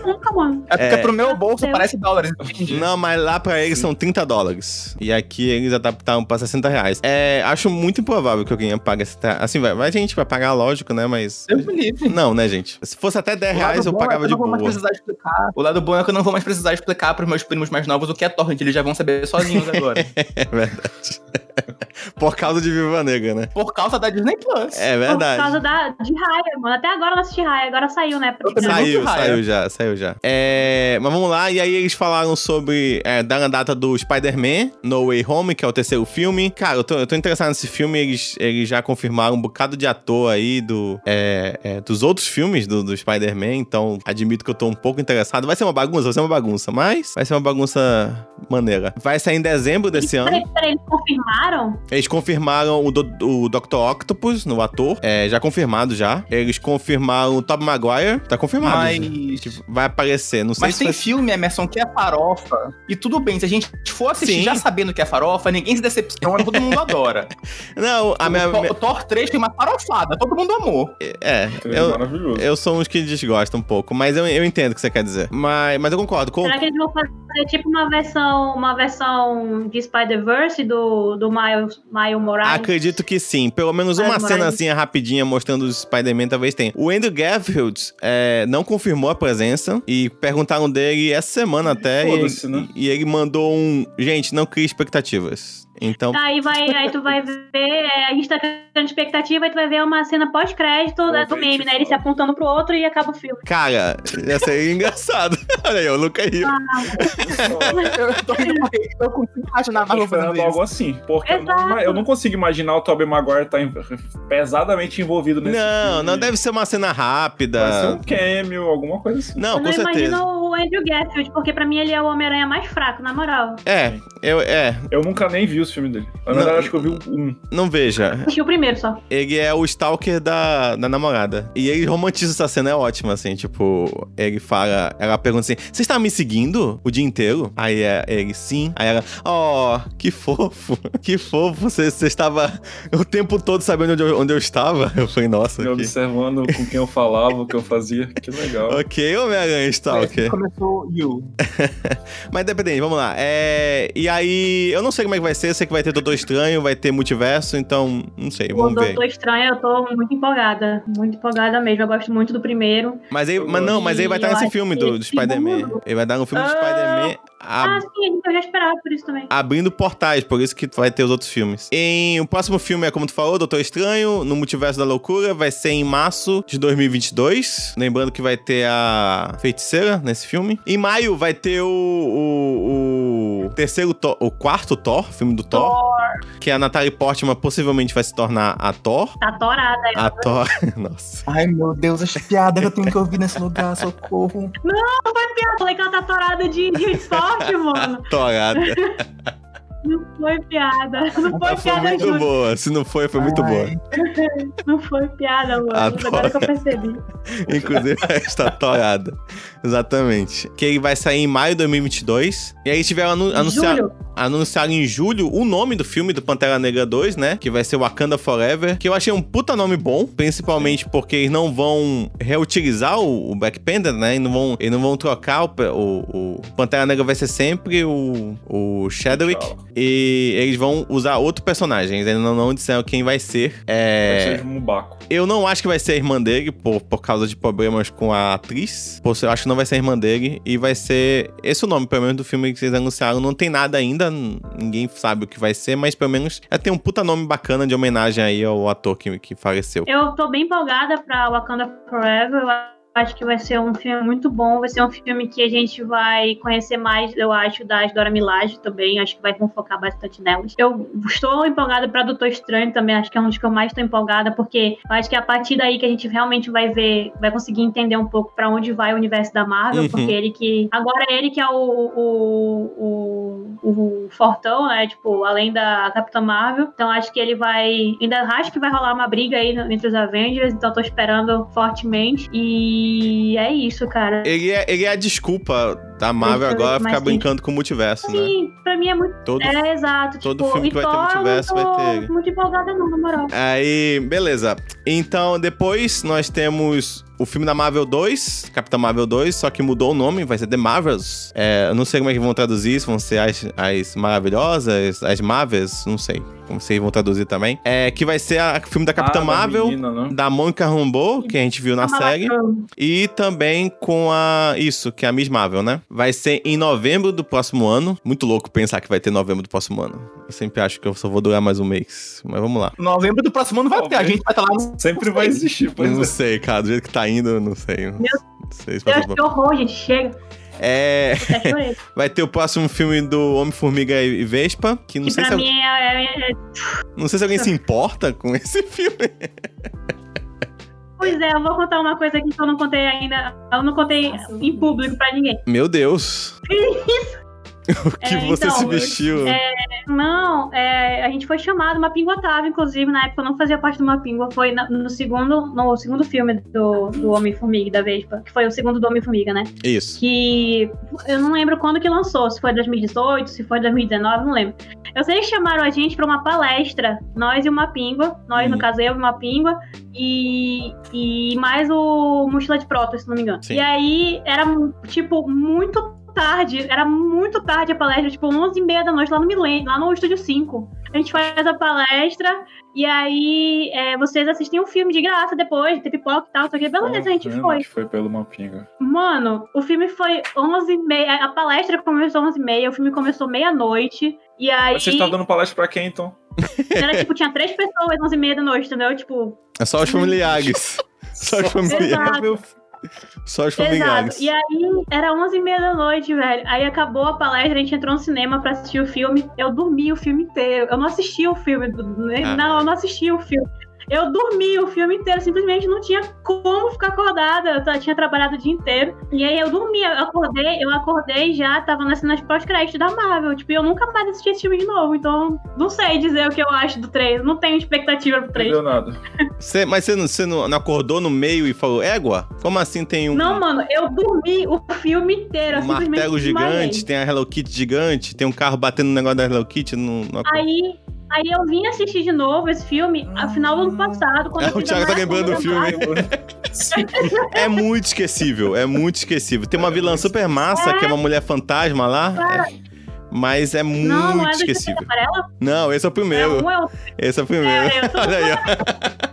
nunca, mano. é porque É. pro meu bolso Deus. parece dólares. entendi. Não, mas lá pra eles são 30 dólares. E aqui eles adaptaram pra 60 reais. É, acho muito improvável que alguém pague esse. Assim, vai, vai gente vai pagar, lógico, né? Mas. Me livre. Não, né, gente? Se fosse até 10 O lado reais, eu bom é pagava de eu não vou mais boa. precisar explicar. O lado bom é que eu não vou mais precisar explicar pros meus primos mais novos o que é torrent. Eles já vão saber sozinhos agora. É verdade. Por causa de Viva Negra, né? Por causa da Disney Plus. É Por verdade. causa da, de raia, mano. Até agora eu não assisti raia. Agora saiu, né? Também Saiu, saiu já, saiu já. É, mas vamos lá, e aí eles falaram sobre é, dar a data do Spider-Man, No Way Home, que é o terceiro filme. Cara, eu tô, eu tô interessado nesse filme, eles, eles já confirmaram um bocado de ator aí do, é, é, dos outros filmes do, do Spider-Man, então admito que eu tô um pouco interessado. Vai ser uma bagunça, vai ser uma bagunça, mas vai ser uma bagunça maneira. Vai sair em dezembro desse ano. Peraí, peraí, eles confirmaram? Eles confirmaram o, do, o Dr. Octopus no ator, é, já confirmado já. Eles confirmaram o Tobey Maguire, tá confirmado. Mas. Tipo, vai aparecer, não sei Mas se tem vai... filme, Emerson, que é farofa. E tudo bem, se a gente for assistir Sim. já sabendo que é farofa, ninguém se decepciona, todo mundo adora. Não, a minha... o, Thor- minha- o Thor 3 tem uma farofada, todo mundo amou. É, É eu, maravilhoso. eu sou uns que desgostam um pouco, mas eu, eu entendo o que você quer dizer. Mas, mas eu concordo. Com... Será que eles vão fazer tipo uma versão, uma versão de Spider-Verse do, do Miles, Miles Morales? Acredito que sim. Pelo menos uma Miles cena Morales. assim rapidinha mostrando o Spider-Man talvez tenha. O Andrew Garfield é, não confirmou a presença e perguntaram dele essa semana até. E, Foda-se, né? e ele mandou um. Gente, não crie expectativas. Então. Aí, vai, aí tu vai ver, é, a gente tá criando expectativa e tu vai ver uma cena pós-crédito né, do meme, né? Ele se apontando pro outro e acaba o filme. Cara, ia ser engraçado. Olha aí, o Luca riu. Eu tô rindo porque eu consigo imaginar esperando fazendo algo isso. assim. Porque eu não, eu não consigo imaginar o Tobey Maguire estar pesadamente envolvido nesse Não, filme. não deve ser uma cena rápida. Vai ser um cameo, alguma coisa assim. Não, eu com não certeza. imagino o Andrew Garfield, porque pra mim ele é o Homem-Aranha mais fraco, na moral. É, eu, é, Eu nunca nem vi os filmes dele. Na verdade, acho que eu vi um. não veja. Assisti o primeiro só. Ele é o stalker da, da namorada. E ele romantiza essa cena, é ótima, assim, tipo, ele fala, ela pergunta assim: Você está me seguindo o dia inteiro? Aí é, ele, sim. Aí ela, oh, que fofo, que fofo, você, você estava o tempo todo sabendo onde eu, onde eu estava. Eu falei, nossa, Me que... observando com quem eu falava, o que eu fazia. Que legal. Ok, Homem-Aranha Stalker. Começou You. Mas independente, vamos lá. É, E aí, eu não sei como é que vai ser, sei que vai ter Doutor Estranho, vai ter multiverso, então, não sei, vamos ver. Doutor Estranho, eu tô muito empolgada. Muito empolgada mesmo. Eu gosto muito do primeiro. Mas, aí, mas não, mas aí vai estar nesse filme do, do Spider-Man. Ele vai dar um filme do Ah. Spider-Man a- Ah, sim, eu já esperava por isso também. abrindo portais, por isso que vai ter os outros filmes. Em, o próximo filme é, como tu falou, Doutor Estranho, no Multiverso da Loucura, vai ser em março de 2022. Lembrando que vai ter a Feiticeira nesse filme. Em maio vai ter o, o, o terceiro Thor, o quarto Thor, filme do Thor, que a Natalie Portman possivelmente vai se tornar a Thor. Tá torada aí. A Thor, nossa. Ai, meu Deus, essa piada que eu tenho que ouvir nesse lugar, socorro. Não foi piada. Falei que ela tá torada de, de sorte, mano. Torada. Não foi piada. Não foi Foi piada, muito juro. boa. Se não foi, foi muito boa. Ai, Não foi piada, mano. Agora que eu percebi. Inclusive, está torada. Exatamente. Que ele vai sair em maio de 2022. E aí tiveram anu anunciar, Júlio. Anunciaram em julho o nome do filme do Pantera Negra 2, né? Que vai ser Wakanda Forever. Que eu achei um puta nome bom. Principalmente porque eles não vão reutilizar o, o Black Panther, né? Eles não vão, eles não vão trocar o, o, o Pantera Negra vai ser sempre o, o. E eles vão usar outro personagem. Eles ainda não, não disseram quem vai ser. É... Vai ser Mubaco. Eu não acho que vai ser a irmã dele, por, por causa de problemas com a atriz. Por, eu acho que não vai ser a irmã dele. E vai ser. Esse o nome, pelo menos, do filme que vocês anunciaram. Não tem nada ainda, ninguém sabe o que vai ser, mas pelo menos já tem um puta nome bacana de homenagem aí ao ator que, que faleceu. Eu tô bem empolgada pra Wakanda Forever. Eu acho que vai ser um filme muito bom. Vai ser um filme que a gente vai conhecer mais, eu acho, das Dora Milaje também. Acho que vai focar bastante nelas. Eu estou empolgada para Doutor Estranho também. Acho que é um dos que eu mais estou empolgada, porque eu acho que é a partir daí que a gente realmente vai ver, vai conseguir entender um pouco para onde vai o universo da Marvel. Uhum. Porque ele que. Agora é ele que é o, o, o, o Fortão, né? Tipo, além da Capitã Marvel. Então acho que ele vai. Ainda acho que vai rolar uma briga aí entre os Avengers. Então tô esperando fortemente. E é isso, cara. Ele é, ele é a desculpa da Marvel Mas, agora ficar sim. brincando com o multiverso, né? Sim, pra mim é muito. Todo, É, exato. todo tipo, filme que vai ter Thor, eu multiverso vai ter. Muito empolgada, não, na moral. Aí, beleza. Então, depois nós temos o filme da Marvel 2, Capitã Marvel 2, só que mudou o nome, vai ser The Marvels. É, eu não sei como é que vão traduzir isso, vão ser as, as maravilhosas, as Marvels, não sei como vocês vão traduzir também. É, que vai ser o filme da Capitã Ah, da Marvel, menina, né? da Mônica Rambeau, que a gente viu na série. E também com a. Isso, que é a Miss Marvel, né? Vai ser em novembro do próximo ano. Muito louco pensar que vai ter novembro do próximo ano. Eu sempre acho que eu só vou durar mais um mês. Mas vamos lá. Novembro do próximo ano vai ter. A gente vai estar lá no. Sempre vai existir, pois não é. sei, cara. Do jeito que tá indo, eu não sei. Não sei se Deus, que horror, gente. Chega. É. Vai ter o próximo filme do Homem-Formiga e Vespa. Que não que sei, pra se, mim é, é- é- não sei se alguém se importa com esse filme. Pois é, eu vou contar uma coisa aqui que eu não contei ainda. Eu não contei em público pra ninguém. Meu Deus. o que É, você então, se vestiu? Não, é, a gente foi chamado, uma Tava, inclusive, na época eu não fazia parte do Mapingua, foi na- no segundo, no segundo filme do, do Homem-Formiga da Vespa, que foi o segundo do Homem-Formiga, né? Isso. que eu não lembro quando que lançou, se foi 2018, se foi 2019, não lembro. Eu sei que chamaram a gente pra uma palestra, nós e o Mapingua, nós no Hum. caso eu e o Mapingua, e, e mais o Mochila de Protos, se não me engano. Sim. E aí era, tipo, muito tarde, era muito tarde a palestra, tipo 11 e meia da noite lá no Milen, lá no Estúdio 5. A gente faz a palestra e aí é, vocês assistem um filme de graça depois, tem pipoca e tal, só que beleza, a gente foi. que foi pelo Mapinga. Mano, o filme foi 11h30. A palestra começou 11h30, o filme começou meia-noite. E aí. Você está dando palestra pra quem, então? Era tipo, tinha três pessoas 11h30 da noite, entendeu? Tipo, É só os familiares. Só os familiares. Exato. Só os exato. familiares. E aí era 11h30 da noite, velho. Aí acabou a palestra, a gente entrou no cinema pra assistir o filme. Eu dormi o filme inteiro. Eu não assisti o filme. Ah. Não, eu não assisti o filme. Eu dormi o filme inteiro, simplesmente não tinha como ficar acordada. Eu tinha trabalhado o dia inteiro. E aí eu dormi, eu acordei, eu acordei já, tava nas cenas pós-crédito da Marvel. Tipo, eu nunca mais assisti esse filme de novo. Então, não sei dizer o que eu acho do 3. Não tenho expectativa pro Não 3. deu nada. Você- mas você, não, você não, não acordou no meio e falou, égua? Como assim tem um, Não, mano, eu dormi o filme inteiro. um martelo gigante, tem a Hello Kitty gigante, tem um carro batendo no negócio da Hello Kitty? Não, não acordou. Aí, aí eu vim assistir de novo esse filme no final do ano passado. Quando É, eu o Thiago tá lembrando do da filme. É muito esquecível, é muito esquecível. Tem uma vilã super massa, que é uma mulher fantasma lá, é, mas é muito Não, não é esquecível. Amarela? Não, esse é o É primeiro. um, é o... Esse é o primeiro. É, eu tô- Olha aí, ó.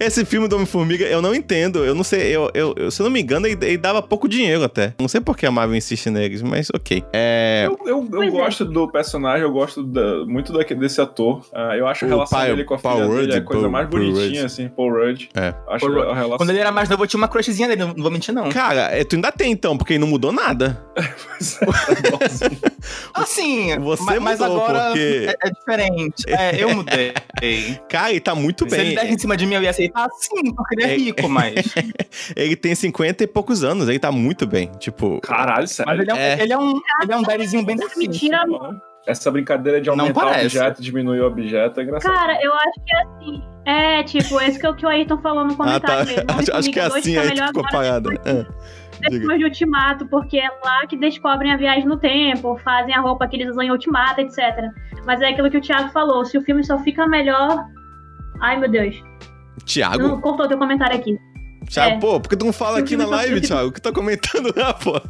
Esse filme do Homem-Formiga, eu não entendo. Eu não sei, eu, eu, eu- se eu não me engano, ele, ele dava pouco dinheiro até. Não sei por que a Marvel insiste neles, mas ok. É. Eu, eu, eu é. gosto do personagem, eu gosto da- muito desse ator. Ah, eu acho a O relação Paul- dele com a filha Paul dele é a Rudd, coisa Paul- mais Paul bonitinha, Rudd. assim, Paul Rudd. É. Acho Paul a relação... Quando ele era mais novo, eu tinha uma crushzinha dele, não vou mentir, não. Cara, é, tu ainda tem então, porque não mudou nada. Assim, Você ma- mas mudou, agora porque- é, é diferente. É, eu mudei. Cara, ele tá muito Se ele bem. desse em cima de mim, eu ia aceitar sim, porque ele é É- rico, mas. Ele tem 50 e poucos anos, ele tá muito bem. Tipo, Caralho, sério. Mas ele é um, É. ele é um, ele é um daddyzinho bem decente. Mentira, Essa brincadeira de aumentar o objeto e diminuir o objeto é engraçado. Cara, eu acho que é assim. É, tipo, esse que, o que o Ayrton falou no ah, comentário tá. mesmo. Acho, acho que é Homem-Formiga 2 assim tá aí que melhor ficou parada. depois- Ah, diga. Depois de Ultimato, porque é lá que descobrem a viagem no tempo, fazem a roupa que eles usam em Ultimato, etc. Mas é aquilo que o Thiago falou, se o filme só fica melhor... Ai, meu Deus. Thiago? Não cortou teu comentário aqui. Thiago, É. pô, por que tu não fala aqui na live, Thiago? O que tá comentando lá, pô?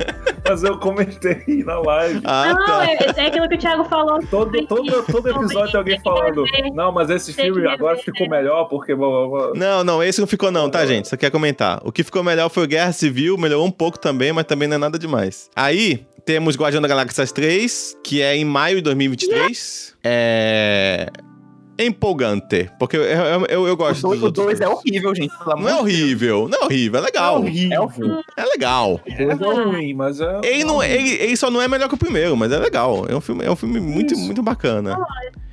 Mas eu comentei na live. Ah, não, tá. é, é aquilo que o Thiago falou. Todo, todo, todo episódio tem alguém falando. Não, mas esse filme agora ficou melhor porque. blá, blá, blá." Não, não, esse não ficou não, tá, gente? Só quer comentar. O que ficou melhor foi o Guerra Civil, melhorou um pouco também, mas também não é nada demais. Aí, temos Guardião da Galáxia 3, que é em maio de 2023. É... empolgante. Porque eu, eu, eu, eu gosto O dos 2 outros é filmes. horrível, gente. pelo Não é horrível, não é horrível, é É legal. horrível. É legal. É ruim, mas é. Ele, não, ele, ele só não é melhor que o primeiro, mas é legal. É um filme, é um filme muito, muito bacana. Es-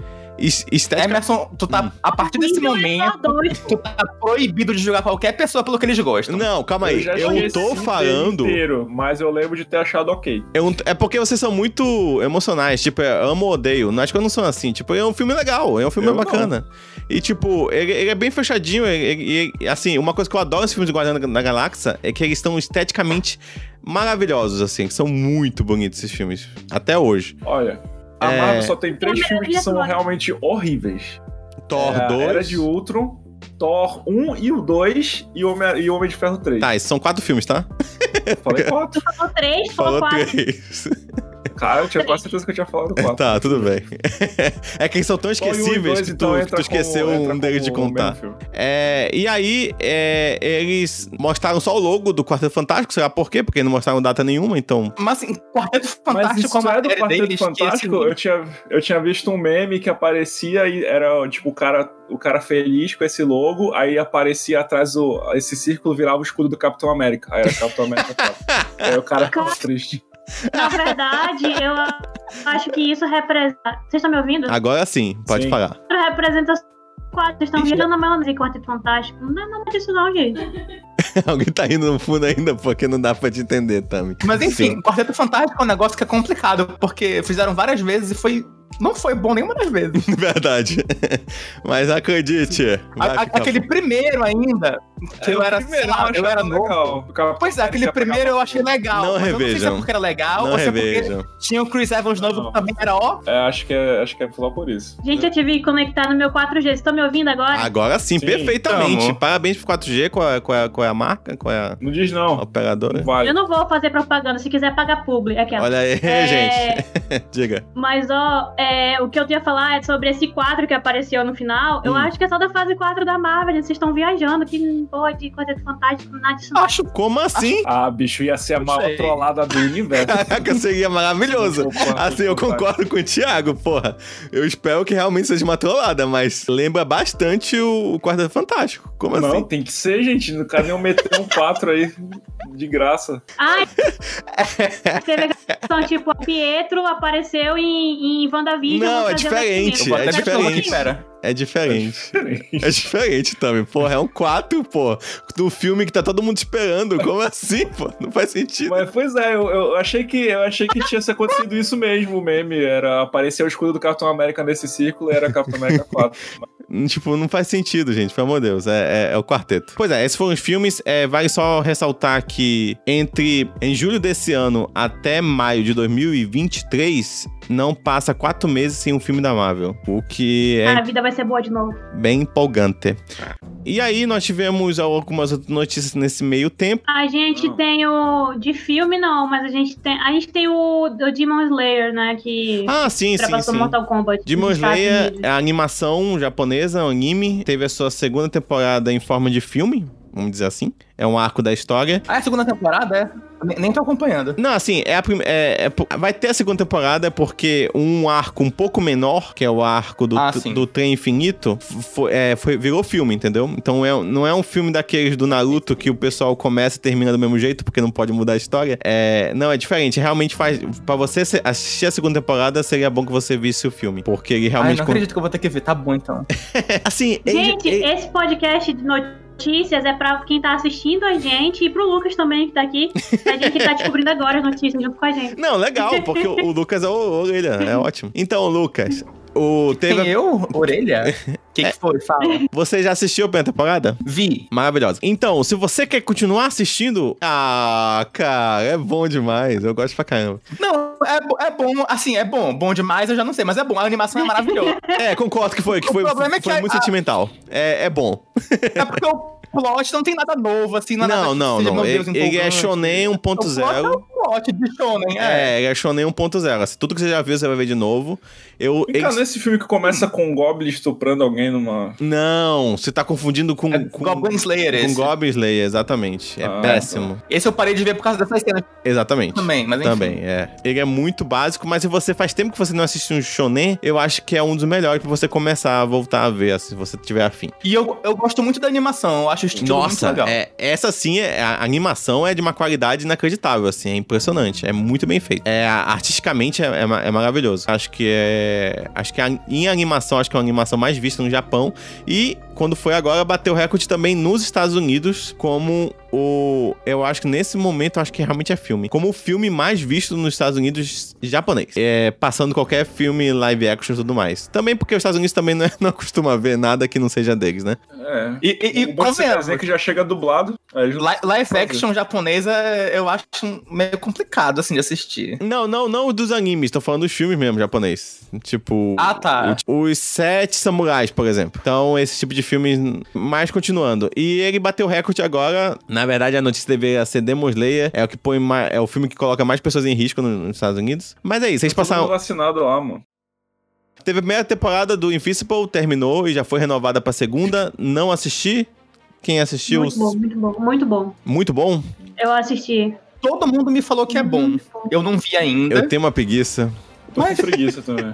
Estética. Emerson, tu tá, a partir desse momento, é dois. tu tá proibido de julgar qualquer pessoa pelo que eles gostam. Não, calma aí. já Eu, esqueci tô falando. Inteiro, mas eu lembro de ter achado ok. Eu, é porque vocês são muito emocionais. Tipo, é, amo ou odeio. Não, acho que eu não sou assim. Tipo, é um filme legal. É um filme Eu não. bacana. E, tipo, ele, ele é bem fechadinho. E, assim, uma coisa que eu adoro nos filmes de Guardião da, da Galáxia é que eles estão esteticamente maravilhosos, assim. Que são muito bonitos esses filmes. Até hoje. Olha, a É. Marvel só tem três Eu filmes que são agora. realmente horríveis. Thor é, a 2. Era de Ultron, Thor 1 e o 2 e Homem, e Homem de Ferro 3. Tá, esses são quatro filmes, tá? Falei 4. Falou três, falou, Falou quatro. três. Cara, eu tinha quase certeza que eu tinha falado 4. tá, tudo bem. é que eles são tão Thor 1 esquecíveis 2, que então, tu, entra tu esqueceu como- um deles de como contar. É, e aí, é, eles mostraram só o logo do Quarteto Fantástico, sei lá por quê, porque não mostraram data nenhuma, então. Mas assim, Quarteto Fantástico isso é uma é do Quarteto deles Fantástico, eu, tinha, eu tinha visto um meme que aparecia e era, tipo, o cara, o cara feliz com esse logo, aí aparecia atrás, o, esse círculo virava o escudo do Capitão América. Aí era Capitão América 4. aí o cara ficava triste. Na verdade, eu acho que isso representa. Vocês estão me ouvindo? Agora sim, pode Sim. falar. Representa quatro. Vocês estão virando a maionese Quarteto Fantástico. Não dá nada disso, não, gente. Alguém tá indo no fundo ainda porque não dá pra te entender, Tami. Mas enfim, Sim. Quarteto Fantástico é um negócio que é complicado, porque fizeram várias vezes e foi. Não foi bom nenhuma das vezes. Verdade. Mas acredite. A- a- ficar aquele primeiro ainda, que É, eu era, primeiro sei lá, eu achava era novo. legal. Pois é, aquele primeiro eu achei legal. Não mas eu não sei se é revejam. porque era legal Não ou se é porque revejam. tinha o Chris Evans novo Não. que também era ó. É, acho que é, acho que é só por isso. Gente, eu tive que conectar no meu 4G. Vocês estão me ouvindo agora? Agora sim, Sim, perfeitamente. tamo. Parabéns pro 4G, qual é, qual, é, qual é a marca? Qual é a Não diz não. operadora? Não vale. Eu não vou fazer propaganda. Se quiser pagar publi, é aquela. Olha aí, É, gente. Diga. Mas, ó, é, o que eu tinha falar é sobre esse quadro que apareceu no final. Eu Hum. acho que é só da fase 4 da Marvel. Vocês estão viajando. Que não pode, Quarteto Fantástico, nada disso. Acho. Como assim? Ah, bicho, ia ser a maior sei. trollada do universo. Caraca, seria maravilhoso. Assim, eu concordo com o Thiago, porra. Eu espero que realmente seja uma trollada, mas lembra bastante o, o Quarteto Fantástico. Como Não, assim? tem que ser, gente. No cara nem meter um 4 aí de graça. Ai, questão, tipo, a Pietro apareceu em, em WandaVision. Não, é diferente, é de novo diferente. aqui, pera. É diferente. É diferente também, porra. É um 4, pô. Do filme que tá todo mundo esperando. Como assim, pô? Não faz sentido. Mas, pois é, eu, eu achei que, eu achei que tinha acontecido isso mesmo, o meme. Era aparecer o escudo do Capitão América nesse círculo e era Capitão América 4. Tipo, não faz sentido, gente, pelo amor de Deus. É, é- é o quarteto. Pois é, esses foram os filmes. É, vale só ressaltar que entre em julho desse ano até maio de 2023, não passa quatro meses sem um filme da Marvel. O que Cara, é a vida vai ser boa de novo. bem empolgante. E aí, nós tivemos algumas outras notícias nesse meio tempo. A gente Não. tem o. De filme, não, mas a gente tem. A gente tem o, o Demon Slayer, né? Que Ah, sim, sim, sim. Mortal Kombat. Demon Slayer Unidos. é a animação japonesa, um anime. Teve a sua segunda temporada em forma de filme, vamos dizer assim. É um arco da história. Ah, é a segunda temporada, é? Nem, nem tô acompanhando. Não, assim, é a prim... é, é vai ter a segunda temporada porque um arco um pouco menor, que é o arco do, Ah, do trem infinito, foi, é, foi- virou filme, entendeu? Então é, não é um filme daqueles do Naruto que o pessoal começa e termina do mesmo jeito, porque não pode mudar a história. É, não, é diferente. Realmente faz. Pra você assistir a segunda temporada, seria bom que você visse o filme. Porque ele Ai, realmente. não acredito que eu vou ter que ver. Tá bom, então. assim, ele- Gente, ele- esse podcast de notícias é pra quem tá assistindo a gente e pro Lucas também, que tá aqui. A gente tá descobrindo agora as notícias junto com a gente. Não, legal, porque o, Lucas é o o orelha, é ótimo. Então, Lucas, o teve. Quem eu? Orelha? O que, que foi? Fala. Você já assistiu a primeira temporada? Vi. Maravilhosa. Então, se você quer continuar assistindo, ah, cara, é bom demais. Eu gosto pra caramba. Não, é, é bom, assim, é bom. Bom demais, eu já não sei, mas é bom. A animação é maravilhosa. É, concordo que foi, que O foi, problema é foi que a- muito a- sentimental. É, é bom. é porque o plot não tem nada novo, assim, não é nada Não, que não, seja, não. Ele, ele é shonen O plot é 1.0. o plot. plot de shonen, é. É, ele é Shonen 1.0. Assim, tudo que você já viu, você vai ver de novo. Eu, eles- nesse filme que começa com um Goblin estuprando alguém numa. Não, você tá confundindo com, É com, Goblin Slayer com esse. Goblin Slayer, exatamente. É Ah, péssimo. Esse eu parei de ver por causa dessas cenas Exatamente. também, mas enfim. Também, é. Ele é muito básico, mas se você faz tempo que você não assiste um shonen, eu acho que é um dos melhores pra você começar a voltar a ver, assim, se você tiver afim. E eu, eu gosto muito da animação, eu acho o estilo muito Nossa, legal. é, essa sim, é, a animação é de uma qualidade inacreditável, assim, é impressionante, é muito bem feito. É, artisticamente é, é é maravilhoso. Acho que é, acho que em animação, acho que é a animação mais vista no Japão e quando foi agora bateu recorde também nos Estados Unidos como o, eu acho que nesse momento acho que realmente é filme, como o filme mais visto nos Estados Unidos japonês, é, passando qualquer filme live action e tudo mais. Também porque os Estados Unidos também não, é- não costuma ver nada que não seja deles, né? É. E, e, e convenhamos, que já chega dublado. Live action japonesa eu acho meio complicado, assim, de assistir. Não, não, não dos animes, tô falando dos filmes mesmo japonês. Tipo. Ah, tá. o- Os Sete Samurais, por exemplo. Então, esse tipo de filmes. Mas continuando. E ele bateu recorde agora. Na verdade, a notícia deveria ser Demon Slayer. É o que põe mais, É o filme que coloca mais pessoas em risco no- nos Estados Unidos. Mas é isso, vocês passaram. vacinado lá, mano. Teve a primeira temporada do Invincible, terminou e já foi renovada pra segunda. Não assisti. Quem assistiu? Muito bom, muito bom, muito bom. Muito bom. Eu assisti. Todo mundo me falou que é bom. Eu não vi ainda. Eu tenho uma preguiça. Tô com preguiça também.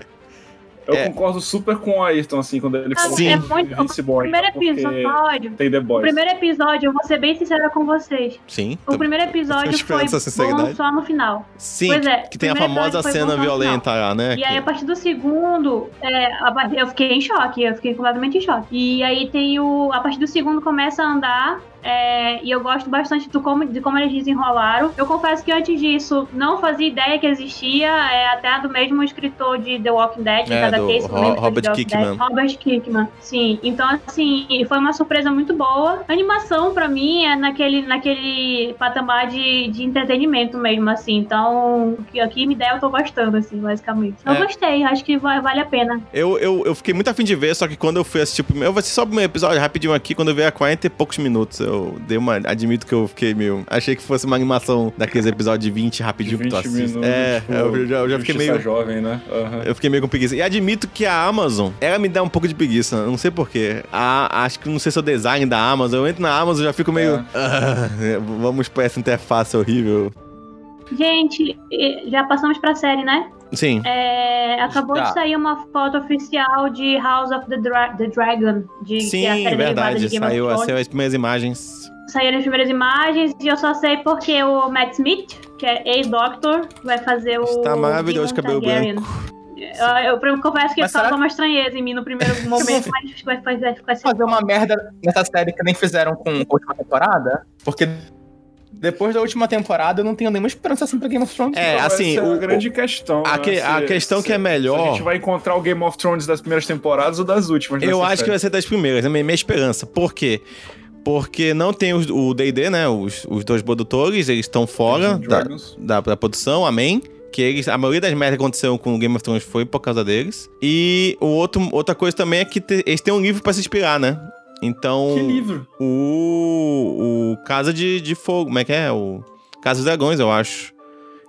Eu É. concordo super com o Ayrton, assim, quando ele falou Sim. é muito. O Invincible, primeiro episódio. tem The O Boys. primeiro episódio, eu vou ser bem sincera com vocês. Sim. O primeiro episódio foi bom só no final. Sim, Pois é, que tem a famosa cena violenta lá, né? E aí, a partir do segundo, é, eu fiquei em choque, eu fiquei completamente em choque. E aí tem o. A partir do segundo começa a andar. É, e eu gosto bastante do como, de como eles desenrolaram. Eu confesso que antes disso não fazia ideia que existia, é, até do mesmo escritor de The Walking Dead, É, da do HQ, se Ro- Robert de Walking Dead. Robert Kirkman, sim. Então, assim, foi uma surpresa muito boa. A animação, pra mim, é naquele, naquele patamar de, de entretenimento mesmo, assim. Então, aqui me der, eu tô gostando, assim, basicamente. Eu É. gostei, acho que vai- vale a pena. Eu, eu, eu fiquei muito afim de ver, só que quando eu fui assistir o primeiro. Eu vou assistir só o primeiro episódio rapidinho aqui, quando eu vi a 40 e poucos minutos. Eu dei uma. Admito que eu fiquei meio. Achei que fosse uma animação daqueles episódios de 20 De rapidinho 20 que tu assiste. minutos. é, tipo, eu já, eu já fiquei meio. jovem, né? Aham. Eu fiquei meio com preguiça. E admito que a Amazon, ela me dá um pouco de preguiça. Não sei porquê. Acho que não sei se é o design da Amazon. Eu entro na Amazon e já fico meio. É. "Ah, vamos pra essa interface horrível. Gente, já passamos pra série, né? Sim. É, acabou Já. de sair uma foto oficial de House of the, Dra- the Dragon, de, Sim, que é a série derivada verdade. de Game Saiu, of Thrones. saiu as primeiras imagens. Saíram as primeiras imagens e eu só sei porque o Matt Smith, que é ex-Doctor, vai fazer o. Está maravilhoso de Demon cabelo Targaryen. branco. Eu, eu confesso que Mas causou será- uma estranheza em mim no primeiro momento, mas vai, vai, vai, vai ser fazer uma merda nessa série que nem fizeram com a última temporada, porque depois da última temporada eu não tenho nenhuma esperança assim pra Game of Thrones. É, Então, assim, essa é o- a grande questão. a né? que- a questão que é melhor- Se a gente vai encontrar o Game of Thrones das primeiras temporadas ou das últimas. Eu dessa acho que vai ser das primeiras, é a minha, minha esperança. Por quê? Porque não tem os- o D&D, né? Os, os dois produtores, eles estão fora da, da, da produção, amém. Que eles, a maioria das merdas que aconteceu com o Game of Thrones foi por causa deles. E o outro, outra coisa também é que te- eles têm um livro pra se inspirar, né? Então, Que livro? o, o Casa de, de Fogo, como é que é? O Casa dos Dragões, eu acho.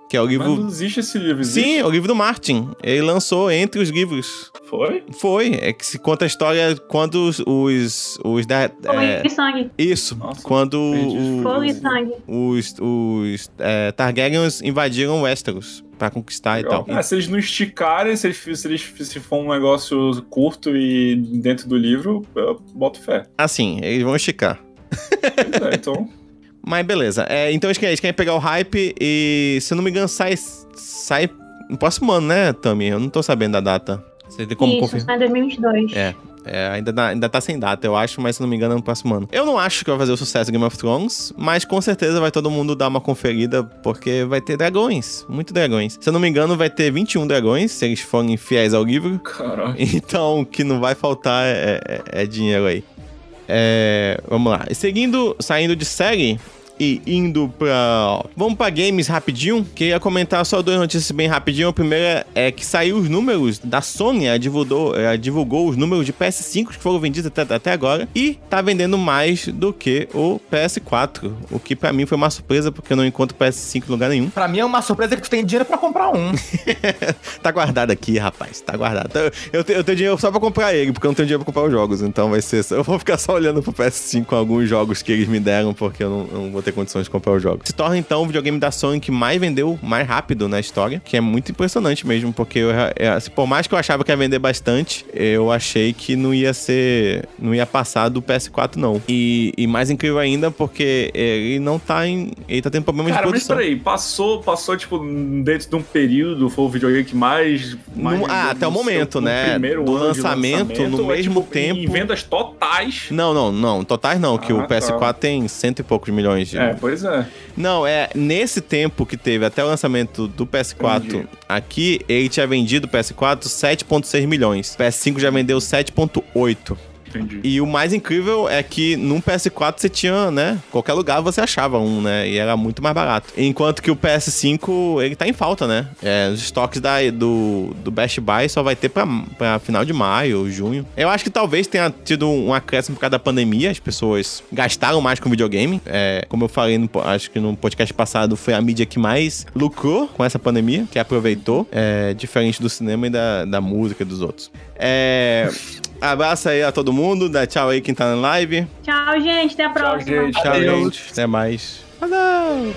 Que é o Mas livro... não existe esse livro, existe? Sim, é o livro do Martin. Ele lançou entre os livros. Foi? Foi, é que se conta a história quando os. os, os da- fogo é, e sangue. isso, Nossa, quando perdi. Fogo e o- sangue. os, os é, Targaryens invadiram Westeros pra conquistar e tal. Ah, se eles não esticarem, se, eles, se, eles, se for um negócio curto e dentro do livro, eu boto fé. Assim, eles vão esticar. Pois é, então. Mas beleza. É, então eles querem, eles querem pegar o hype e, se eu não me engano, sai, sai no próximo ano, né, Tami? Eu não tô sabendo da data. Você tem como Isso, confirmar? sai em 2022. É. É, ainda, dá- ainda tá sem data, eu acho, mas se não me engano é no próximo ano. Eu não acho que vai fazer o sucesso Game of Thrones, mas com certeza vai todo mundo dar uma conferida, porque vai ter dragões, muito dragões. Se eu não me engano, vai ter 21 dragões, se eles forem fiéis ao livro. Caralho. Então, o que não vai faltar é, é- é dinheiro aí. É, vamos lá. Seguindo, saindo de série, e indo pra. Vamos pra games rapidinho. Queria comentar só duas notícias bem rapidinho. A primeira é que saiu os números da Sony, ela divulgou, ela divulgou os números de PS5 que foram vendidos até, até agora e tá vendendo mais do que o PS4. O que pra mim foi uma surpresa, porque eu não encontro PS5 em lugar nenhum. Pra mim é uma surpresa que tu tem dinheiro pra comprar um. tá guardado aqui, rapaz. Tá guardado. Eu, eu, tenho, eu tenho dinheiro só pra comprar ele, porque eu não tenho dinheiro pra comprar os jogos. Então vai ser. Eu vou ficar só olhando pro PS5 com alguns jogos que eles me deram, porque eu não, eu não vou ter condições de comprar os jogos. Se torna então o videogame da Sony que mais vendeu mais rápido na história, que é muito impressionante mesmo, porque eu, eu, por mais que eu achava que ia vender bastante, eu achei que não ia ser. não ia passar do PS4, não. E, e mais incrível ainda, porque ele não tá em. Ele tá tendo problemas Cara, de mas produção. peraí, passou, passou, tipo, dentro de um período, foi o videogame que mais. mais No- ah, até o seu- momento, no né? primeiro Do ano de lançamento, no é, mesmo tipo, tempo- Em vendas totais. Não, não, não. Totais não, que Ah, o PS4 tá. tem cento e poucos milhões de. É, pois é. Não, é nesse tempo que teve até o lançamento do PS4 Entendi. aqui, ele tinha vendido o PS4 7,6 milhões. PS5 já vendeu 7,8. Entendi. E o mais incrível é que num PS4 você tinha, né? Qualquer lugar você achava um, né? E era muito mais barato. Enquanto que o PS5, ele tá em falta, né? É, os estoques da, do, do Best Buy só vai ter pra, pra final de maio, junho. Eu acho que talvez tenha tido um acréscimo por causa da pandemia. As pessoas gastaram mais com videogame. É, como eu falei, no, acho que no podcast passado, foi a mídia que mais lucrou com essa pandemia, que aproveitou. É, diferente do cinema e da, da música dos outros. É... Abraço aí a todo mundo, dá tchau aí quem tá na live. Tchau, gente. Até a próxima. gente. Tchau, gente. Até mais. Falou!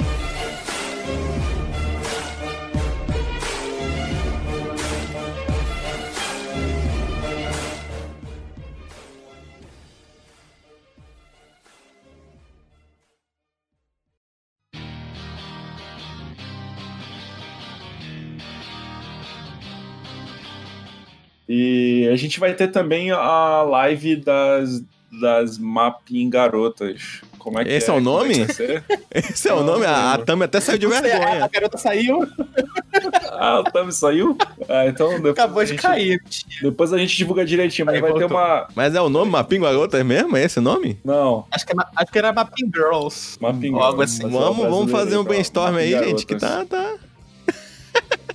A gente vai ter também a live das, das Mapping Garotas. Como é que Esse é o Como nome? ser? Esse é o nome? A, a Tami até saiu de A vergonha. garota saiu, ah, o Tami saiu? Ah, então depois acabou a de gente, cair. Depois a gente divulga direitinho, mas Aí, vai ter voltou. uma. Mas é o nome Mapingo Garota mesmo? É esse o nome? Não, Acho que, era- acho que era Mapping Girls. Algo Garotas. assim. É Vamos, vamos fazer um brainstorm aí, gente, que Garotas. tá, tá.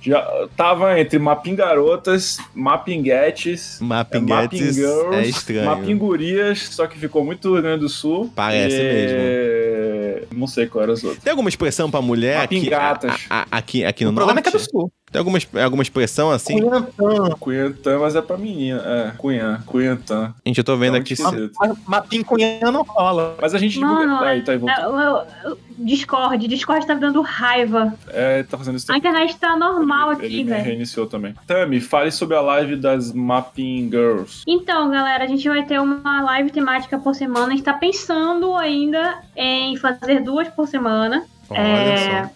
Já tava entre Mapping Garotas, Mapping Gets, Mapping é, Mapping Gets Girls, é estranho. Mapping Gurias, só que ficou muito Rio Grande do Sul. Parece mesmo. Não sei qual era as outras. Tem alguma expressão pra mulher Mapping aqui, gatas. a- a- aqui, aqui no O problema é norte? que é do sul. Tem alguma, alguma expressão assim? Cunhantã. Cunhantã, mas é pra menina. É, Cunhã, Cunhantã. Gente, eu tô vendo É aqui. muito se- esquisito. Mas Mapping Cunhã não rola. Mas a gente divulga. Aí, tá aí, é, Discord. Discord tá me dando raiva. É, tá fazendo isso A internet tá normal Ele- aqui, Ele velho. reiniciou também. Tami, fale sobre a live das Mapping Girls. Então, galera, a gente vai ter uma live temática por semana. A gente tá pensando ainda em fazer duas por semana. Olha É, só.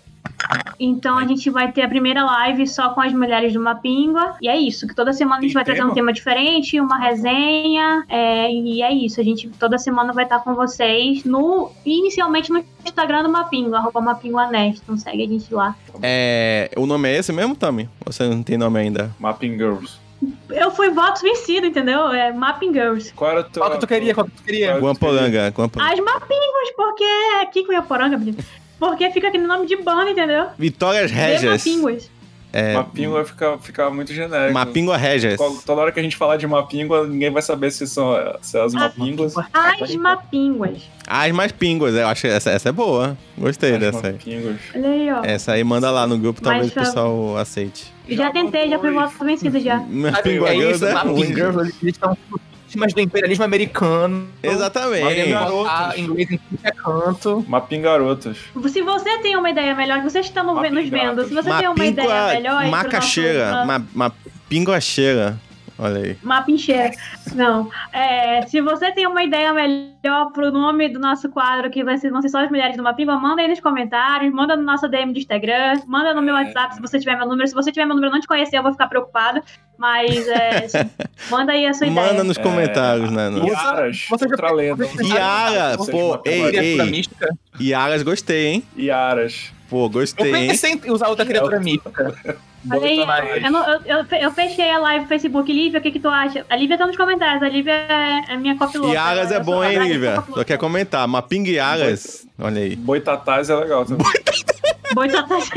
Então a gente vai ter a primeira live só com as mulheres do Mapingua. E é isso, que toda semana a gente vai trazer um tema? diferente, uma resenha. é, e é isso, a gente toda semana vai estar com vocês no. Inicialmente no Instagram do Mapingua, arroba Mapinguanest. Então segue a gente lá. É, o nome é esse mesmo, Tami? Ou Você não tem nome ainda? Mapping Girls. Eu fui voto vencido, entendeu? É Mapping Girls. Qual era o teu. Qual que tu queria? Qual que tu queria? Guampolanga. Guampolanga. As Mapinguas, porque é aqui com Iaporanga, menino. Porque fica aqui no nome de banda, entendeu? Vitórias. Mapinguas. É, Mapingo vai ficar, ficar muito genérico. Mapingua. Qual- Toda hora que a gente falar de Mapingua, ninguém vai saber se são se é as Mapinguas. As Mapinguas. As mais pínguas, eu acho que essa, essa é boa. Gostei as dessa aí. Mapinguas. Olha aí, ó. Essa aí manda lá no grupo, talvez Mas, o pessoal aceite. Já tentei, já fui voto vencido já. Mapingua é isso, é. Girls, eles estão vítimas do imperialismo americano. Exatamente. Ah, inglês em é canto. Mapingarotas. Se você tem uma ideia melhor, que vocês estão no- nos vendo, se você tem uma ideia melhor... macaxeira. nosso- Ma, ma, pinguacheira. Olha aí. Mapincheira. Não. É, se você tem uma ideia melhor pro nome do nosso quadro, que vai ser, vão ser só as mulheres do Mapinga, manda aí nos comentários, manda no nosso DM do Instagram, manda no meu WhatsApp se você tiver meu número. Se você tiver meu número e não te conhecer, eu vou ficar preocupada. Mas é, manda aí a sua Manda ideia. nos comentários, né? no- Iaras. Você já outra pode lenda. pô, uma ei, Criatura ei. mística. Yaras gostei, hein? Iaras. Pô, Eu gostei, hein? pensei em usar outra criatura mítica. Olha aí, Bolsonaro. eu, não- eu, eu, fechei a live no Facebook. Lívia, o que, que tu acha? A Lívia tá nos comentários. A Lívia é, é minha copiloto. Iaras é bom, hein, Lívia? copiloto. Só quer comentar. Maping Iaras. Olha aí. Boitatás é legal também. Boi Tatás.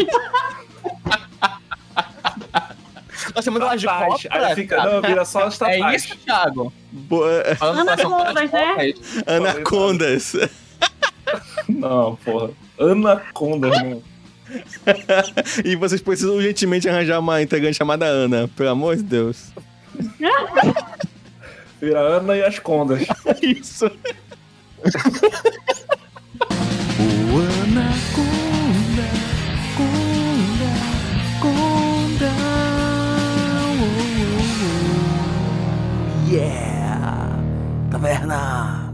Nós temos uma de cobra, Aí fica, não, vira só os É tatás. isso, Thiago. Boa- que nós somos Anacondas, né? Anacondas. Não, porra. Anaconda, não. E vocês precisam urgentemente arranjar uma integrante chamada Ana. Pelo amor de Deus. Vira Ana e as condas. Isso. O Anaconda, Conda, Conda. Oh, oh, oh. Yeah! Taverna!